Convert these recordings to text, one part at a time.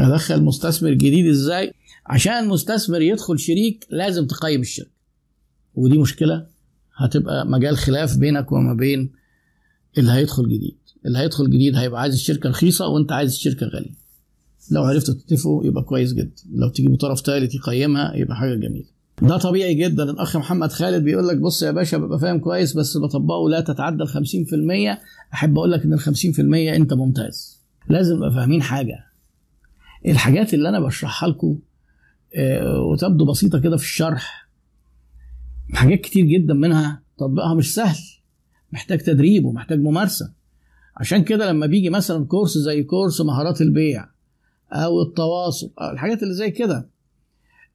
أدخل مستثمر جديد إزاي؟ عشان مستثمر يدخل شريك لازم تقيم الشركة. ودي مشكلة هتبقى مجال خلاف بينك وما بين اللي هيدخل جديد. اللي هيدخل جديد هيبقى عايز الشركة رخيصة وأنت عايز الشركة غالية. لو عرفتوا تتفقوا يبقى كويس جدا. لو تيجي طرف ثالث يقيمها يبقى حاجة جميلة. ده طبيعي جدا. الأخ محمد خالد بيقول لك بص يا باشا ببقى فاهم كويس بس بطبقه لا تتعدى ال 50% أحب أقول لك إن ال 50% أنت ممتاز. لازم نبقى فاهمين حاجة. الحاجات اللي أنا بشرحها لكم آه، وتبدو بسيطة كده في الشرح حاجات كتير جدا منها تطبيقها مش سهل محتاج تدريب ومحتاج ممارسة. عشان كده لما بيجي مثلا كورس زي كورس مهارات البيع أو التواصل أو الحاجات اللي زي كده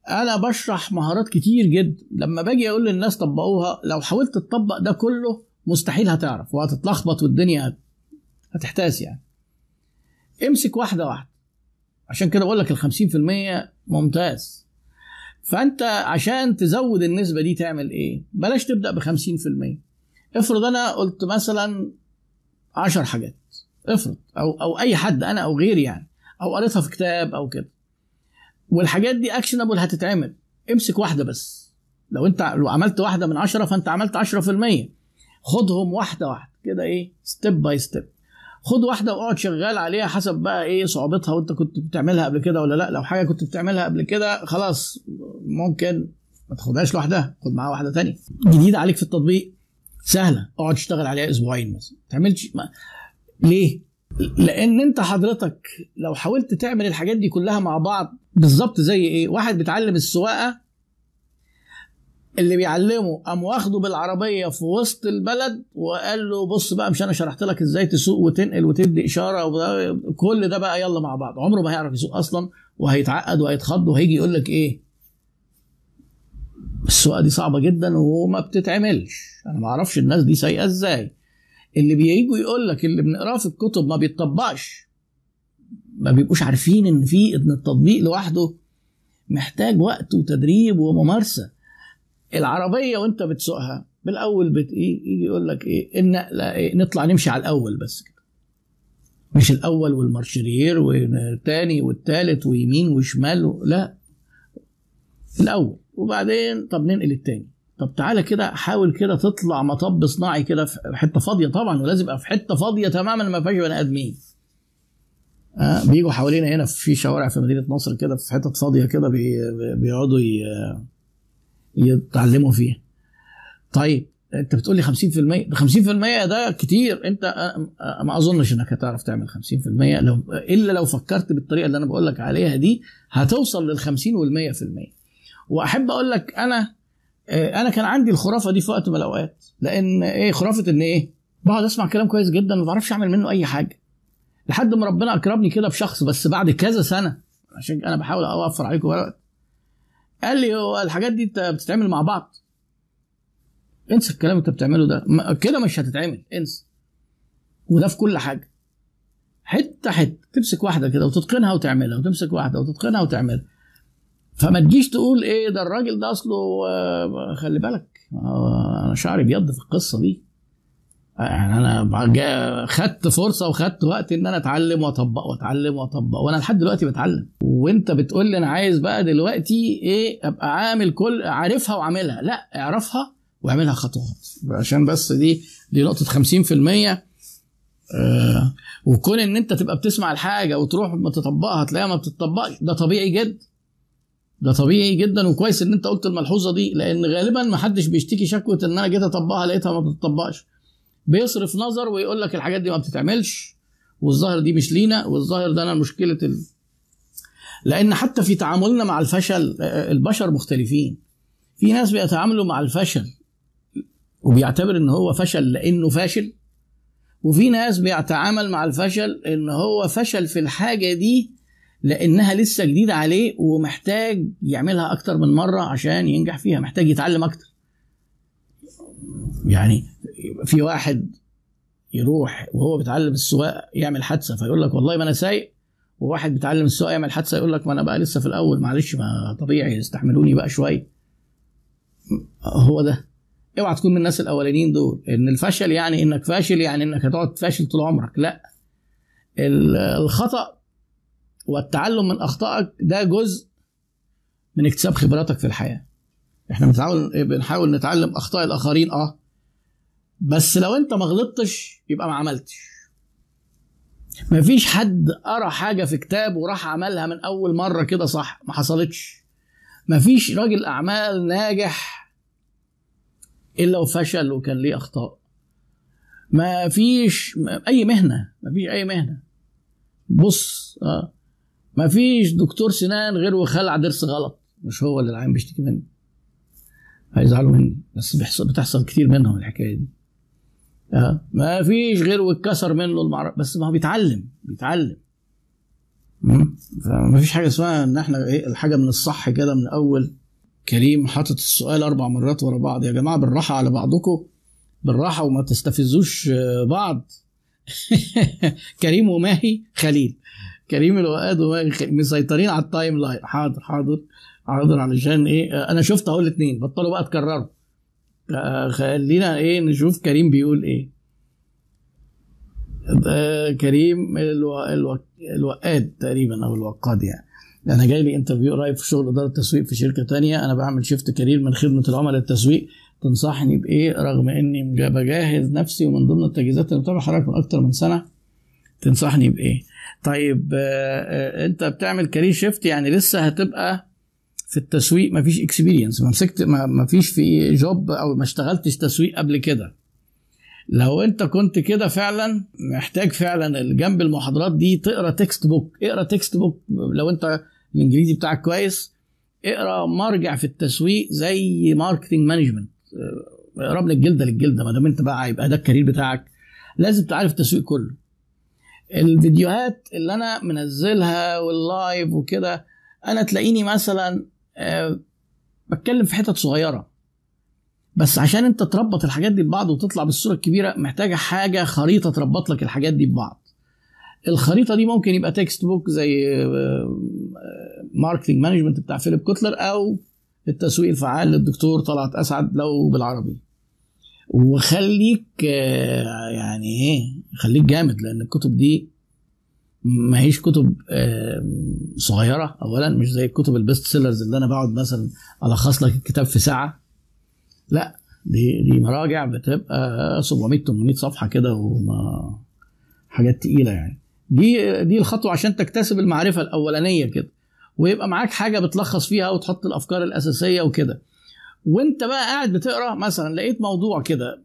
أنا بشرح مهارات كتير جدا. لما باجي أقول للناس طبقوها لو حاولت تطبق ده كله مستحيل هتعرف وهتتلخبط والدنيا هت- هتحتاس يعني. امسك واحدة واحدة. عشان كده بقول لك ال 50% ممتاز. فأنت عشان تزود النسبة دي تعمل إيه؟ بلاش تبدأ ب 50% افرض أنا قلت مثلا 10 حاجات. افرض. أو أو أي حد أنا أو غيري يعني. أو قريتها في كتاب أو كده. والحاجات دي اكشنبل هتتعمل. امسك واحدة بس. لو أنت لو عملت واحدة من عشرة فأنت عملت 10% خدهم واحدة واحدة. كده إيه؟ step by step خد واحدة واقعد شغال عليها حسب بقى إيه صعوبتها وأنت كنت بتعملها قبل كده ولا لأ. لو حاجة كنت بتعملها قبل كده خلاص ممكن ما تاخدهاش لوحدها خد معاها واحدة تانية. جديدة عليك في التطبيق سهلة. اقعد اشتغل عليها أسبوعين مثلا. ما تعملش ما... ليه؟ لأن أنت حضرتك لو حاولت تعمل الحاجات دي كلها مع بعض بالظبط زي إيه؟ واحد بيتعلم السواقة اللي بيعلمه قام واخده بالعربية في وسط البلد وقال له بص بقى مش أنا شرحت لك إزاي تسوق وتنقل وتدي إشارة كل ده بقى يلا مع بعض. عمره ما هيعرف يسوق أصلا وهيتعقد وهيتخض وهيجي يقول لك إيه؟ السواقة دي صعبة جدا وما بتتعملش. أنا ما أعرفش الناس دي سايقة إزاي. اللي بييجوا يقول لك اللي بنقراه في الكتب ما بيتطبقش. ما بيبقوش عارفين إن في إن التطبيق لوحده محتاج وقت وتدريب وممارسة. العربية وانت بتسوقها بالأول بت إيه يجي يقول لك إيه ان لا إيه نطلع نمشي على الأول بس كده. مش الأول والمارشريير والتاني والتالت ويمين وشمال و... لا. الأول. وبعدين طب ننقل التاني. طب تعالى كده حاول كده تطلع مطب صناعي كده في حتة فاضية طبعا ولازم يبقى في حتة فاضية تماما ما فيهاش بني آدمين. آه بيجوا حوالينا هنا في شوارع في مدينة نصر كده في حتت فاضية كده بي بيقعدوا يتعلموا فيها. طيب انت بتقول لي 50% ده 50% ده كتير. انت ما اظنش انك هتعرف تعمل 50% لو إلا لو فكرت بالطريقة اللي أنا بقول لك عليها دي هتوصل لل 50 وال 100% وأحب أقول لك أنا أنا كان عندي الخرافة دي في وقت من الأوقات. لأن إيه خرافة إن إيه بقعد أسمع كلام كويس جدا ما بعرفش أعمل منه أي حاجة. لحد ما ربنا أكرمني كده بشخص بس بعد كذا سنة عشان أنا بحاول أوفر عليكم وقت. قال لي هو الحاجات دي انت بتتعمل مع بعض. انسى الكلام انت بتعمله ده. كده مش هتتعمل. انسى. وده في كل حاجة. حتة حتة. تمسك واحدة كده وتتقنها وتعملها وتمسك واحدة وتتقنها وتعملها. فما تجيش تقول إيه ده الراجل ده أصله خلي بالك. أنا شعري بيض في القصة دي. يعني أنا خدت فرصة وخدت وقت إن أنا أتعلم وأطبق وأتعلم وأطبق وأنا لحد دلوقتي بتعلم. وأنت بتقول لي أنا عايز بقى دلوقتي إيه أبقى عامل كل عارفها وعاملها. لا اعرفها واعملها خطوات عشان بس دي دي نقطة 50% آه وكون إن أنت تبقى بتسمع الحاجة وتروح ما تطبقها تلاقيها ما بتطبقش ده طبيعي جدا ده طبيعي جدا وكويس إن أنت قلت الملحوظة دي لأن غالبا ما حدش بيشتكي شكوى إن أنا جيت أطبقها لقيتها ما بتطبقش. بيصرف نظر ويقول لك الحاجات دي ما بتتعملش والظاهر دي مش لينا والظاهر ده أنا مشكلة ال... لأن حتى في تعاملنا مع الفشل البشر مختلفين. في ناس بيتعاملوا مع الفشل وبيعتبر إن هو فشل لأنه فاشل وفي ناس بيتعامل مع الفشل إن هو فشل في الحاجة دي لأنها لسه جديدة عليه ومحتاج يعملها أكتر من مرة عشان ينجح فيها محتاج يتعلم أكتر. يعني في واحد يروح وهو بيتعلم السواقة يعمل حادثة فيقول لك والله ما أنا سايق وواحد بيتعلم السواقة يعمل حادثة يقول لك ما أنا بقى لسه في الأول معلش ما طبيعي استحملوني بقى شوية. هو ده. اوعى تكون من الناس الأولانيين دول إن الفشل يعني إنك فاشل يعني إنك هتقعد فاشل طول عمرك لا. الخطأ والتعلم من أخطائك ده جزء من اكتساب خبراتك في الحياة. إحنا بنحاول بنحاول نتعلم أخطاء الآخرين آه. بس لو انت ما غلطتش يبقى ما عملتش. مفيش حد قرأ حاجة في كتاب وراح عملها من أول مرة كده صح ما حصلتش. مفيش راجل أعمال ناجح إلا وفشل وكان ليه أخطاء. ما فيش أي مهنة ما فيش أي مهنة. بص آه ما فيش دكتور سنان غير وخلع ضرس غلط مش هو اللي العين بيشتكي منه. هيزعلوا مني بس بيحصل بتحصل كتير منهم الحكاية دي. آه. ما فيش غير واتكسر منه المعرفة بس ما هو بيتعلم بيتعلم. فما فيش حاجة اسمها إن إحنا إيه الحاجة من الصح كده من أول. كريم حاطط السؤال أربع مرات ورا بعض. يا جماعة بالراحة على بعضكم. بالراحة وما تستفزوش بعض. كريم وماهي خليل. كريم الوقاد وماهي خليل. مسيطرين على ال timeline. حاضر حاضر. حاضر علشان إيه أنا شفت اهو الاثنين بطلوا بقى تكرروا. خلينا إيه نشوف كريم بيقول إيه. كريم ألو... ألو... الوقاد تقريبا أو الوقاد يعني. أنا جاي لي interview قريب في شغل إدارة تسويق في شركة تانية. أنا بعمل shift career من خدمة العملاء التسويق تنصحني بإيه؟ رغم إني بجهز نفسي ومن ضمن التجهيزات اللي بتابع حضرتك من أكتر من سنة. تنصحني بإيه؟ طيب آه أنت بتعمل career shift يعني لسه هتبقى في التسويق مفيش experience ما مسكت ما فيش في جوب أو ما اشتغلتش تسويق قبل كده. لو أنت كنت كده فعلا محتاج فعلا جنب المحاضرات دي تقرأ text book اقرأ text book لو أنت الإنجليزي بتاعك كويس. اقرأ مرجع في التسويق زي marketing management اقرا من الجلده للجلدة ما دام أنت بقى هيبقى ده ال career بتاعك. لازم تعرف التسويق كله. الفيديوهات اللي أنا منزلها وال live وكده أنا تلاقيني مثلا أه بتكلم في حتت صغيرة. بس عشان انت تربط الحاجات دي ببعض وتطلع بالصورة الكبيرة محتاجة حاجة خريطة تربط لك الحاجات دي ببعض. الخريطة دي ممكن يبقى text book زي marketing management بتاع فيليب كوتلر أو التسويق الفعال للدكتور طلعت أسعد لو بالعربي. وخليك يعني إيه خليك جامد لأن الكتب دي ما هيش كتب صغيرة اولا مش زي الكتب ال best sellers اللي أنا بقعد مثلا ألخص لك الكتاب في ساعة. لا دي دي مراجع بتبقى 700 800 صفحة كده وما حاجات تقيلة يعني. دي دي الخطوة عشان تكتسب المعرفة الأولانية كده ويبقى معاك حاجة بتلخص فيها وتحط الأفكار الأساسية وكده. وأنت بقى قاعد بتقرأ مثلا لقيت موضوع كده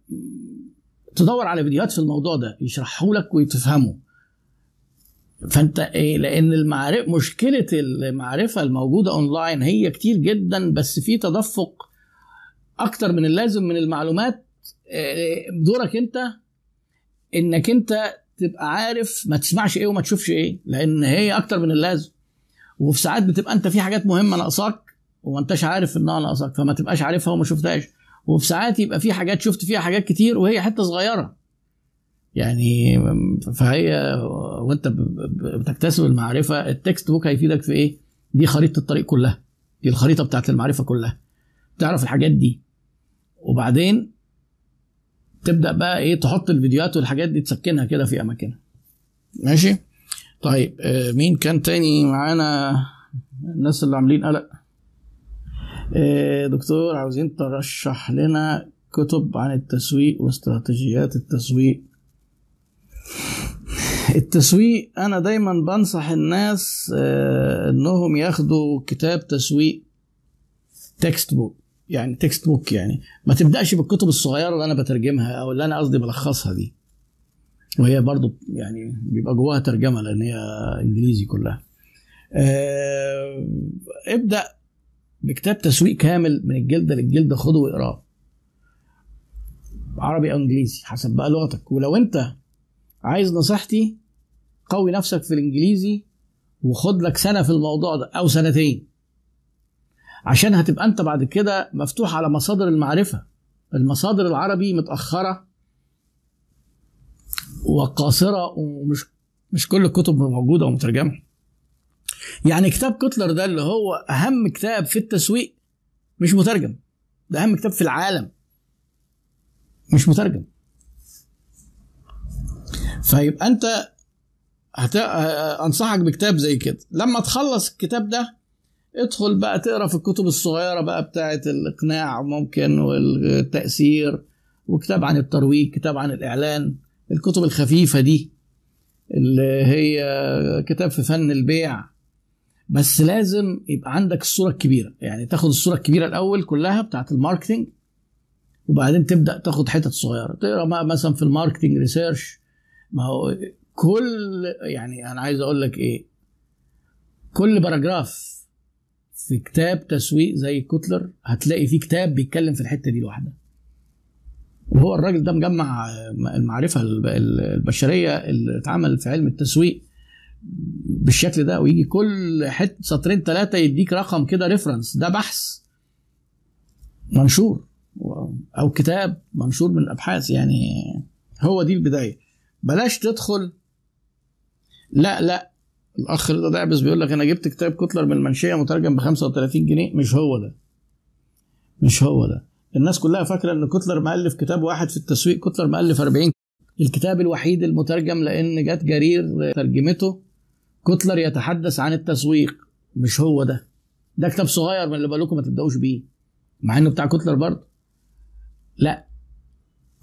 تدور على فيديوهات في الموضوع ده يشرحه لك وتفهمه فانت إيه لأن المعرفه مشكلة المعرفة الموجودة اونلاين هي كتير جدا بس في تدفق أكتر من اللازم من المعلومات دورك انت انك انت تبقى عارف ما تسمعش إيه وما تشوفش إيه لأن هي أكتر من اللازم. وفي ساعات بتبقى انت في حاجات مهمة ناقصاك وما انتش عارف انها ناقصاك فما تبقاش عارفها وما شفتهاش. وفي ساعات يبقى في حاجات شفت فيها حاجات كتير وهي حتة صغيرة. يعني فهي وانت بتكتسب المعرفة ال text book هيفيدك في إيه؟ دي خريطة الطريق كلها. دي الخريطة بتاعت المعرفة كلها. تعرف الحاجات دي. وبعدين تبدأ بقى إيه؟ تحط الفيديوهات والحاجات دي تسكنها كده في أماكنها. ماشي؟ طيب آه مين كان تاني معانا؟ الناس اللي عاملين قلق. آه دكتور عاوزين ترشح لنا كتب عن التسويق واستراتيجيات التسويق. التسويق أنا دايما بنصح الناس آه إنهم ياخدوا كتاب تسويق text book يعني text book يعني. ما تبدأش بالكتب الصغيرة اللي أنا بترجمها أو اللي أنا قصدي بلخصها دي. وهي برضو يعني بيبقى جواها ترجمة لأن هي إنجليزي كلها. آه ابدأ بكتاب تسويق كامل من الجلدة للجلدة خده واقرأه. عربي أو إنجليزي حسب بقى لغتك. ولو أنت عايز نصيحتي قوي نفسك في الإنجليزي وخد لك سنة في الموضوع ده أو سنتين. عشان هتبقى أنت بعد كده مفتوح على مصادر المعرفة. المصادر العربي متأخرة وقاصرة ومش مش كل الكتب موجودة ومترجمة. يعني كتاب كتلر ده اللي هو أهم كتاب في التسويق مش مترجم. ده أهم كتاب في العالم. مش مترجم. فيبقى أنت هت... أنصحك بكتاب زي كده. لما تخلص الكتاب ده ادخل بقى تقرأ في الكتب الصغيرة بقى بتاعه الإقناع ممكن والتأثير وكتاب عن الترويج كتاب عن الإعلان الكتب الخفيفة دي اللي هي كتاب في فن البيع. بس لازم يبقى عندك الصورة الكبيرة. يعني تاخد الصورة الكبيرة الأول كلها بتاعه ال marketing وبعدين تبدأ تاخد حتت صغيرة. تقرأ مثلا في ال marketing research ما هو كل يعني أنا عايز أقول لك إيه كل paragraph في كتاب تسويق زي كوتلر هتلاقي فيه كتاب بيتكلم في الحتة دي لوحدها. وهو الراجل ده مجمع المعرفة البشرية اللي اتعمل في علم التسويق بالشكل ده ويجي كل حتة سطرين ثلاثة يديك رقم كده reference ده بحث منشور أو كتاب منشور من الابحاث يعني هو دي البداية. بلاش تدخل لا لا. الأخ رضا دعبس بيقول لك أنا جبت كتاب كتلر من المنشيه مترجم ب 35 جنيه. مش هو ده. مش هو ده. الناس كلها فاكرة إن كتلر مؤلف كتاب واحد في التسويق. كتلر مؤلف 40 الكتاب الوحيد المترجم لأن جت جرير ترجمته. كتلر يتحدث عن التسويق. مش هو ده. ده كتاب صغير من اللي بقول لكم ما تبدأوش بيه. مع إنه بتاع كتلر برضه. لا.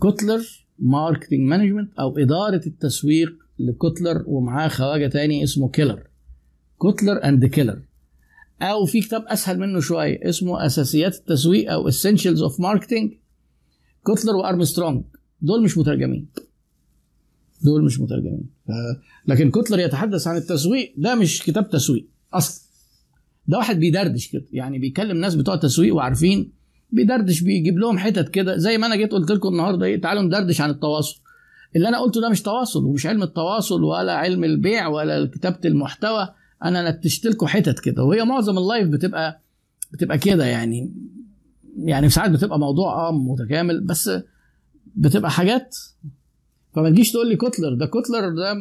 كتلر marketing management أو إدارة التسويق لكتلر ومعاه خواجة تاني اسمه كيلر. كتلر and كيلر أو في كتاب أسهل منه شوية اسمه أساسيات التسويق أو essentials of marketing كتلر وأرمسترونج. دول مش مترجمين. دول مش مترجمين. لكن كتلر يتحدث عن التسويق ده مش كتاب تسويق أصلا. ده واحد بيدردش كده. يعني بيكلم ناس بتوع تسويق وعارفين. بيدردش بيجيب لهم حتت كده. زي ما أنا جيت قلت لكم النهارده إيه تعالوا ندردش عن التواصل. اللي أنا قلته ده مش تواصل ومش علم التواصل ولا علم البيع ولا كتابة المحتوى. أنا نتشت لكم حتت كده. وهي معظم اللايف بتبقى بتبقى كده يعني. يعني ساعات بتبقى موضوع آه متكامل بس بتبقى حاجات. فما تجيش تقول لي كوتلر. ده كوتلر ده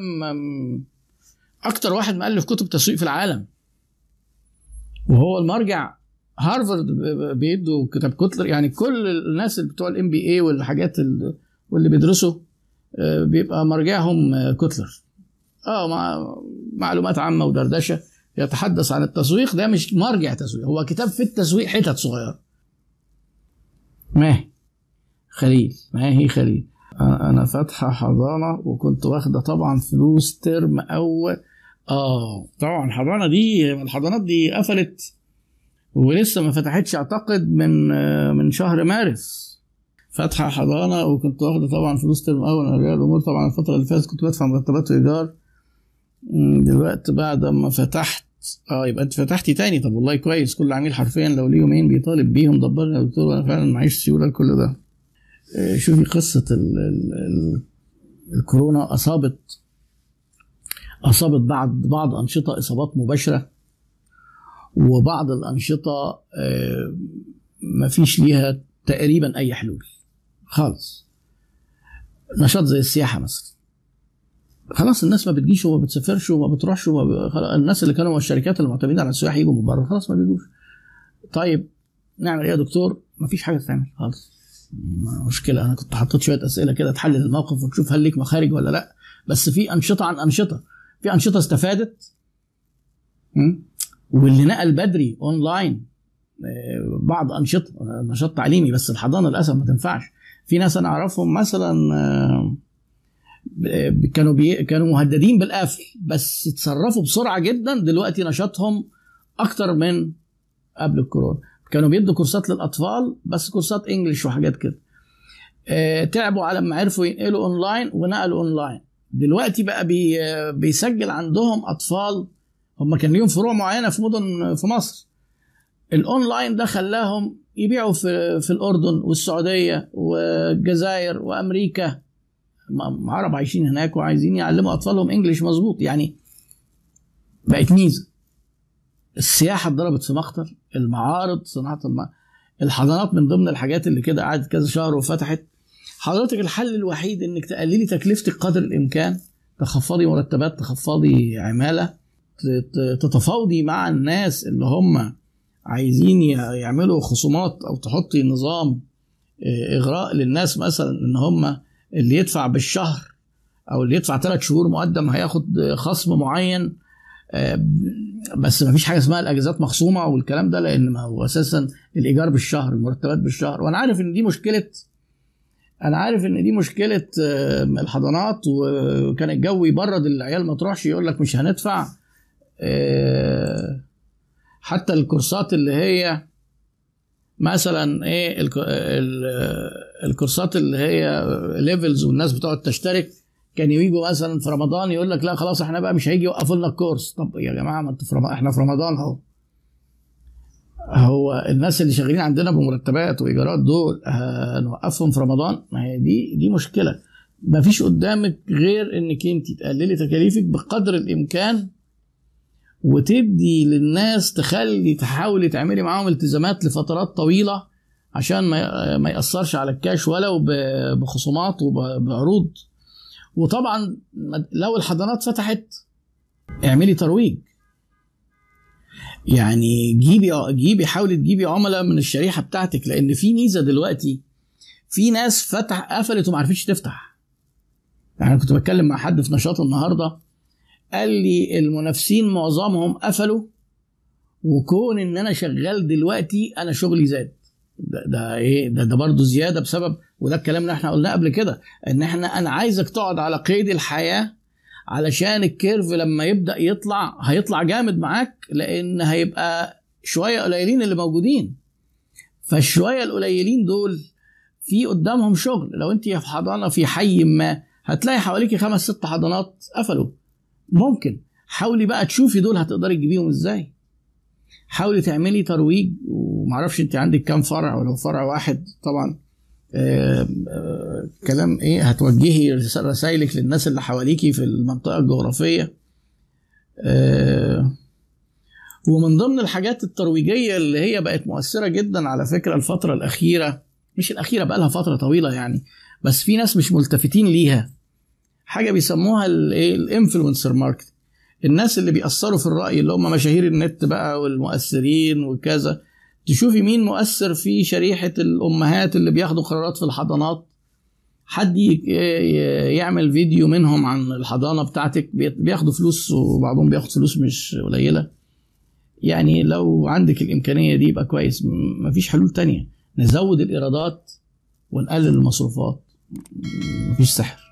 أكتر واحد مؤلف كتب تسويق في العالم. وهو المرجع. هارفارد بيدوا كتاب كوتلر. يعني كل الناس اللي بتوع ال MBA والحاجات واللي بيدرسوا بيبقى مرجعهم كوتلر. آه مع معلومات عامة ودردشة. يتحدث عن التسويق. ده مش مرجع تسويق هو كتاب في التسويق حتت صغيرة. ماهي خليل. ماهي خليل؟ أنا فاتحة حضانة وكنت واخدة طبعا فلوس ترم أول. آه طبعا الحضانة دي الحضانات دي قفلت. ولسه ما فتحتش أعتقد من من شهر مارس. فاتحه حضانة وكنت واخده طبعا فلوس ترم اول اولياء الأمور طبعا الفترة اللي فاتت كنت بدفع مرتبات وإيجار. دلوقتي بعد ما فتحت آه يبقى أنت فتحتي تاني. طب والله كويس كل عميل حرفيا لو ليه يومين بيطالب بيهم دبرني يا دكتور أنا فعلا معيش سيولة لكل ده. شوفي قصة ال ال ال الكورونا أصابت أصابت بعض بعض أنشطة إصابات مباشرة وبعض الأنشطة ما فيش ليها تقريبا أي حلول. خالص. نشاط زي السياحة مثلا. خلاص الناس ما بتجيش وما بتسافرش وما بتروحش وما ب... الناس اللي كانوا الشركات اللي على السياح يجوا من بره خلاص ما بيجوش. طيب نعمل إيه يا دكتور؟ ما فيش حاجة تتعمل خالص مشكلة أنا كنت حطيت شوية أسئلة كده تحلل الموقف وتشوف هل ليك مخارج ولا لأ. بس في أنشطة عن أنشطة. في أنشطة استفادت. واللي نقل بدري أونلاين بعض أنشطة نشاط تعليمي بس الحضانة للأسف ما تنفعش. في ناس أنا أعرفهم مثلا كانوا بي كانوا مهددين بالقفل بس اتصرفوا بسرعة جدا دلوقتي نشاطهم أكتر من قبل الكورونا. كانوا بيدوا كورسات للأطفال بس كورسات English وحاجات كده. آه تعبوا على ما عرفوا ينقلوا أونلاين ونقلوا أونلاين. دلوقتي بقى بي بيسجل عندهم أطفال هم كان ليهم فروع معينة في مدن في مصر. الأونلاين ده خلاهم يبيعوا في في الأردن والسعودية والجزائر وأمريكا. عرب عايشين هناك وعايزين يعلموا أطفالهم English مظبوط. يعني بقت ميزة. السياحة اتضربت في مخطر المعارض صناعة الم... الحضانات من ضمن الحاجات اللي كده قعدت كذا شهر وفتحت. حضرتك الحل الوحيد إنك تقللي تكلفتك قدر الإمكان تخفضي مرتبات تخفضي عمالة تتفاوضي مع الناس اللي هم عايزين يعملوا خصومات أو تحطي نظام إغراء للناس مثلا إن هم اللي يدفع بالشهر أو اللي يدفع ثلاث شهور مقدم هياخد خصم معين آه، بس ما فيش حاجة اسمها الأجازات مخصومة والكلام ده لأن ما هو أساسا الإيجار بالشهر المرتبات بالشهر. وأنا عارف إن دي مشكلة أنا عارف إن دي مشكلة آه، الحضانات وكان الجو يبرد العيال ما تروحش يقول لك مش هندفع آه، حتى الكورسات اللي هي مثلا إيه الكورسات اللي هي ليفلز والناس بتقعد تشترك. كان يجوا مثلا في رمضان يقول لك لا خلاص إحنا بقى مش هيجي يوقفوا لنا الكورس. طب يا جماعة ما أنتوا إحنا في رمضان أهو. هو الناس اللي شغالين عندنا بمرتبات وإيجارات دول هنوقفهم في رمضان؟ ما هي دي دي مشكلة. ما فيش قدامك غير إنك أنت تقللي تكاليفك بقدر الإمكان وتدي للناس تخلي تحاولي تعملي معاهم التزامات لفترات طويلة عشان ما ما يأثرش على الكاش ولو بخصومات وبعروض وطبعا لو الحضانات فتحت اعملي ترويج. يعني جيبي جيبي حاولي تجيبي عملاء من الشريحة بتاعتك لأن في ميزة دلوقتي في ناس فتح قفلت وما عرفتش تفتح. يعني كنت بتكلم مع حد في نشاط النهارده قال لي المنافسين معظمهم قفلوا وكون إن أنا شغال دلوقتي أنا شغلي زاد. ده, ده إيه؟ ده, ده برضه زيادة بسبب وده الكلام اللي إحنا قلناه قبل كده إن إحنا أنا عايزك تقعد على قيد الحياة علشان الكيرف لما يبدأ يطلع هيطلع جامد معاك لأن هيبقى شوية قليلين اللي موجودين. فالشوية القليلين دول في قدامهم شغل. لو أنت في حضانة في حي ما هتلاقي حواليك خمس ست حضانات قفلوا. ممكن. حاولي بقى تشوفي دول هتقدري تجيبيهم إزاي. حاولي تعملي ترويج ومعرفش أنت عندك كام فرع ولو فرع واحد طبعا آه آه كلام إيه هتوجهي رسائلك للناس اللي حواليكي في المنطقة الجغرافية. آه ومن ضمن الحاجات الترويجية اللي هي بقت مؤثرة جدا على فكرة الفترة الأخيرة مش الأخيرة بقى لها فترة طويلة يعني بس في ناس مش ملتفتين ليها. حاجة بيسموها الايه ال influencer market الناس اللي بيأثروا في الرأي اللي هم مشاهير النت بقى والمؤثرين وكذا تشوفي مين مؤثر في شريحة الأمهات اللي بياخدوا قرارات في الحضانات؟ حد يعمل فيديو منهم عن الحضانة بتاعتك بياخدوا فلوس وبعضهم بياخد فلوس مش قليلة. يعني لو عندك الإمكانية دي يبقى كويس مفيش حلول تانية. نزود الإيرادات ونقلل المصروفات. مفيش سحر.